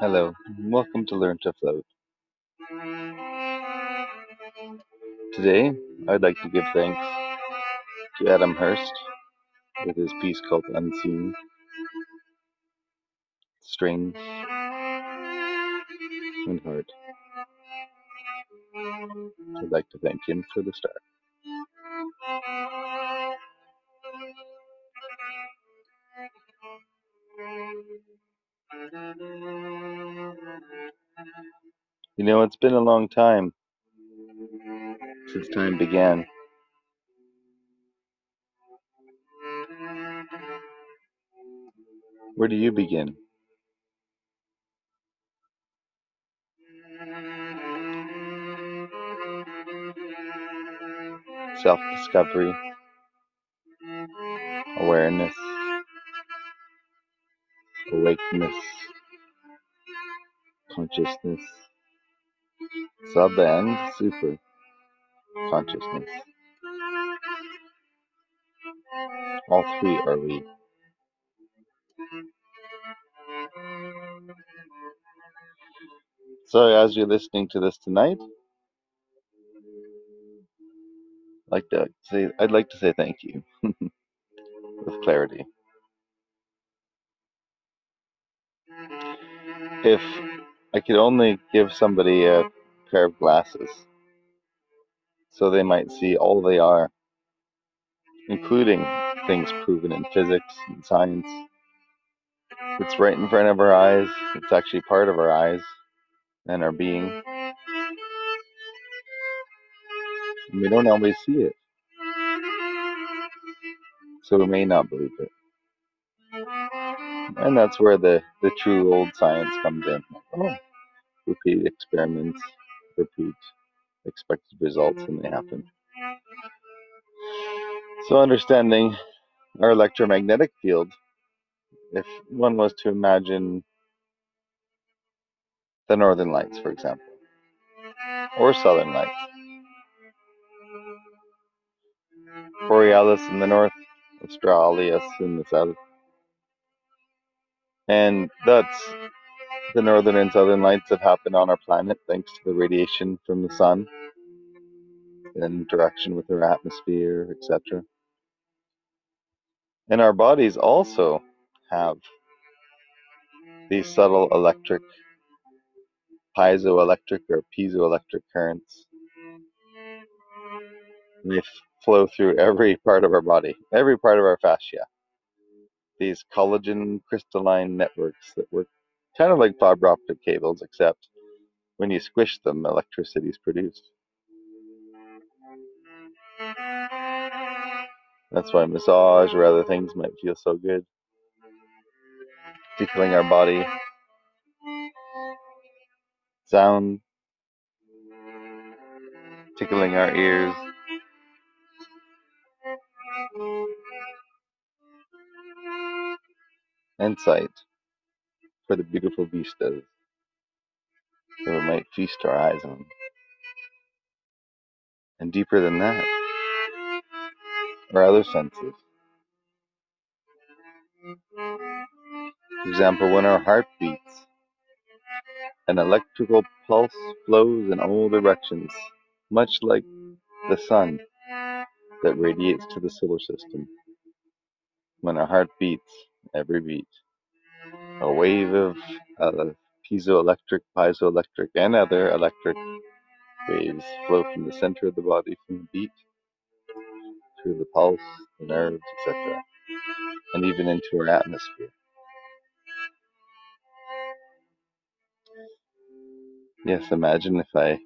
Hello, welcome to Learn to Float. Today, I'd like to give thanks to Adam Hurst with his piece called Unseen, Strange, and Hard. I'd like to thank him for the start. You know, it's been a long time since time began. Where do you begin? Self discovery, awareness, awakeness, consciousness, sub and super consciousness. All three are we. So, as you're listening to this tonight, like to say I'd like to say thank you with clarity. If I could only give somebody a pair of glasses so they might see all they are, including things proven in physics and science. It's right in front of our eyes. It's actually part of our eyes and our being. And we don't always see it. So we may not believe it. And that's where the, the true old science comes in. Oh, repeat experiments, repeat expected results and they happen. So understanding our electromagnetic field, if one was to imagine the northern lights, for example, or southern lights, Borealis in the north, Australis in the south. And that's the northern and southern lights that happen on our planet thanks to the radiation from the sun and interaction with our atmosphere, etc. And our bodies also have these subtle electric, piezoelectric or piezoelectric currents. And they flow through every part of our body, every part of our fascia. These collagen crystalline networks that work kind of like fiber optic cables, except when you squish them, electricity is produced. That's why massage or other things might feel so good. Tickling our body, sound, tickling our ears. And sight for the beautiful vistas that we might feast our eyes on. And deeper than that, our other senses. For example, when our heart beats, an electrical pulse flows in all directions, much like the sun that radiates to the solar system. When our heart beats, every beat, a wave of uh, piezoelectric, piezoelectric, and other electric waves flow from the center of the body from the beat through the pulse, the nerves, etc., and even into our atmosphere. Yes, imagine if I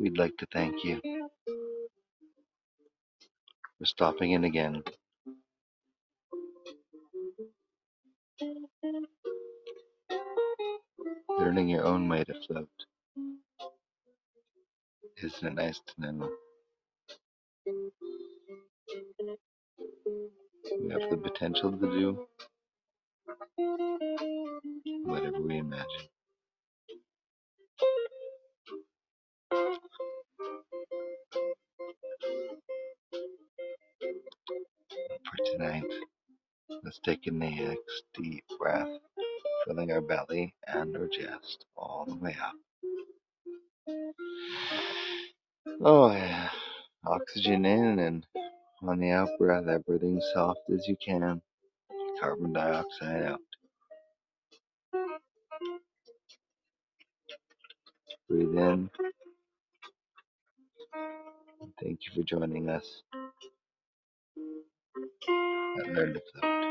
We'd like to thank you stopping in again. Learning your own way to float. Isn't it nice to know we have the potential to do whatever we imagine? Let's take next deep breath, filling our belly and our chest all the way up. Oh, yeah. Oxygen in and on the out breath, everything soft as you can. Carbon dioxide out. Breathe in. Thank you for joining us at Learn to Float.